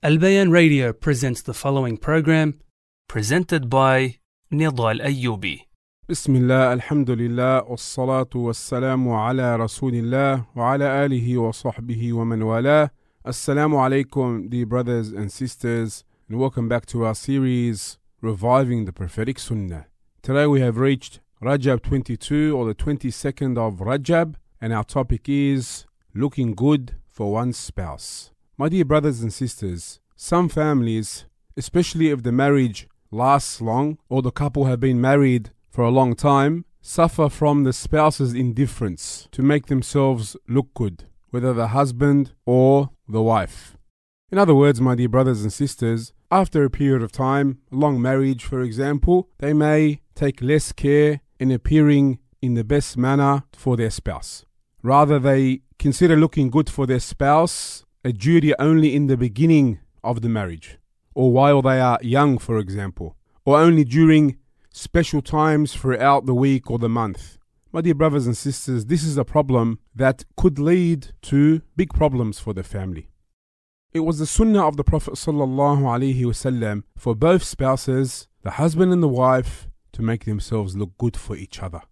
Albayan Radio presents the following program, presented by Nedal Ayoubi. بسم الله الحمد لله والصلاة والسلام على رسول الله وعلى آله وصحبه ومن والاه Assalamu alaikum, dear brothers and sisters, and welcome back to our series, Reviving the Prophetic Sunnah. Today we have reached Rajab 22 or the 22nd of Rajab, and our topic is Looking Good for One's Spouse. My dear brothers and sisters, some families, especially if the marriage lasts long or the couple have been married for a long time, suffer from the spouse's indifference to make themselves look good, whether the husband or the wife. In other words, my dear brothers and sisters, after a period of time, a long marriage for example, they may take less care in appearing in the best manner for their spouse. Rather, they consider looking good for their spouse a duty only in the beginning of the marriage, or while they are young, for example, or only during special times throughout the week or the month. My dear brothers and sisters, this is a problem that could lead to big problems for the family. It was the sunnah of the Prophet ﷺ for both spouses, the husband and the wife, to make themselves look good for each other.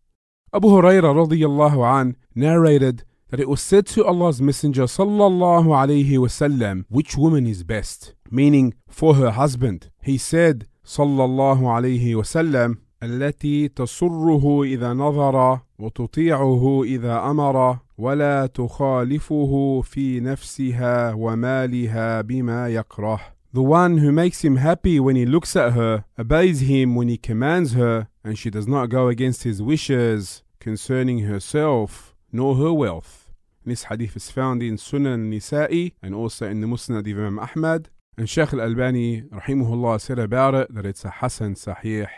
Abu Hurairah radiallahu an narrated that it was said to Allah's Messenger sallallahu alaihi wasallam, which woman is best, meaning for her husband. He said sallallahu alaihi wasallam, التي تسره إذا نظر وتطيعه إذا أمر ولا تخالفه في نفسها ومالها بما يكره The one who makes him happy when he looks at her, obeys him when he commands her, and she does not go against his wishes concerning herself nor her wealth. This hadith is found in Sunan Nisa'i and also in the Musnad of Imam Ahmad. And Shaykh Al Albani, rahimahullah, said about it that it's a Hasan Sahih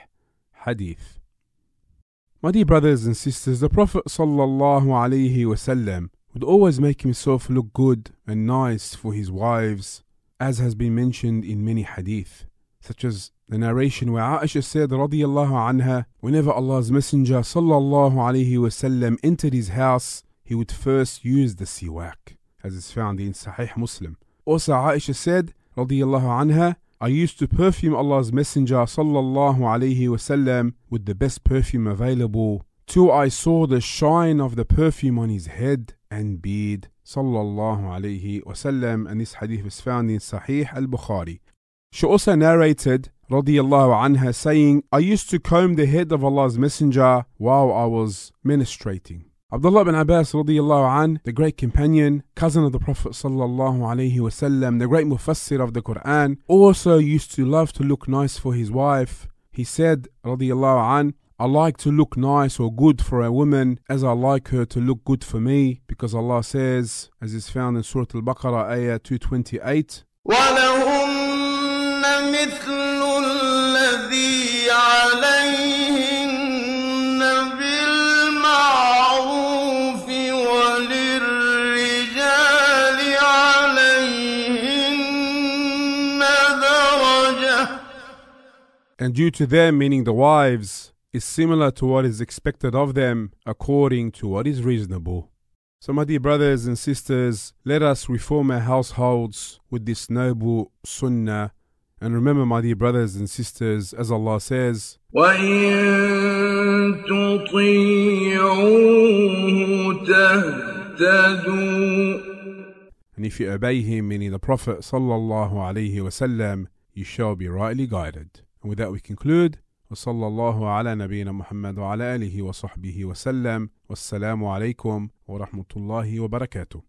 hadith. My dear brothers and sisters, the Prophet sallallahu alaihi wasallam would always make himself look good and nice for his wives, as has been mentioned in many hadith, such as the narration where Aisha said radiyallahu anha, whenever Allah's Messenger sallallahu alaihi wasallam entered his house, he would first use the siwak, as is found in Sahih Muslim. Also Aisha said radiyallahu anha, I used to perfume Allah's Messenger sallallahu alaihi wasallam with the best perfume available till I saw the shine of the perfume on his head and beard sallallahu alaihi wasallam and this hadith is found in Sahih al-Bukhari. She also narrated radiallahu anha saying, I used to comb the head of Allah's Messenger while I was menstruating. Abdullah bin Abbas radiallahu an, the great companion, cousin of the Prophet sallallahu alaihi wasallam, the great mufassir of the Quran, also used to love to look nice for his wife. He said radiallahu an, I like to look nice or good for a woman as I like her to look good for me because Allah says, as is found in Surah Al-Baqarah ayah 228, مثل الذي عليهن بالمعروف وللرجال عليهن درجة and due to them, meaning the wives, is similar to what is expected of them according to what is reasonable. So, my dear brothers and sisters, let us reform our households with this noble sunnah. And remember, my dear brothers and sisters, as Allah says, وإن تطيعوه تهتدوا and if you obey him, meaning the Prophet sallallahu alaihi wasallam, you shall be rightly guided. And with that, we conclude. وصلى الله على نبينا محمد وعلى آله وصحبه وسلم والسلام عليكم ورحمة الله وبركاته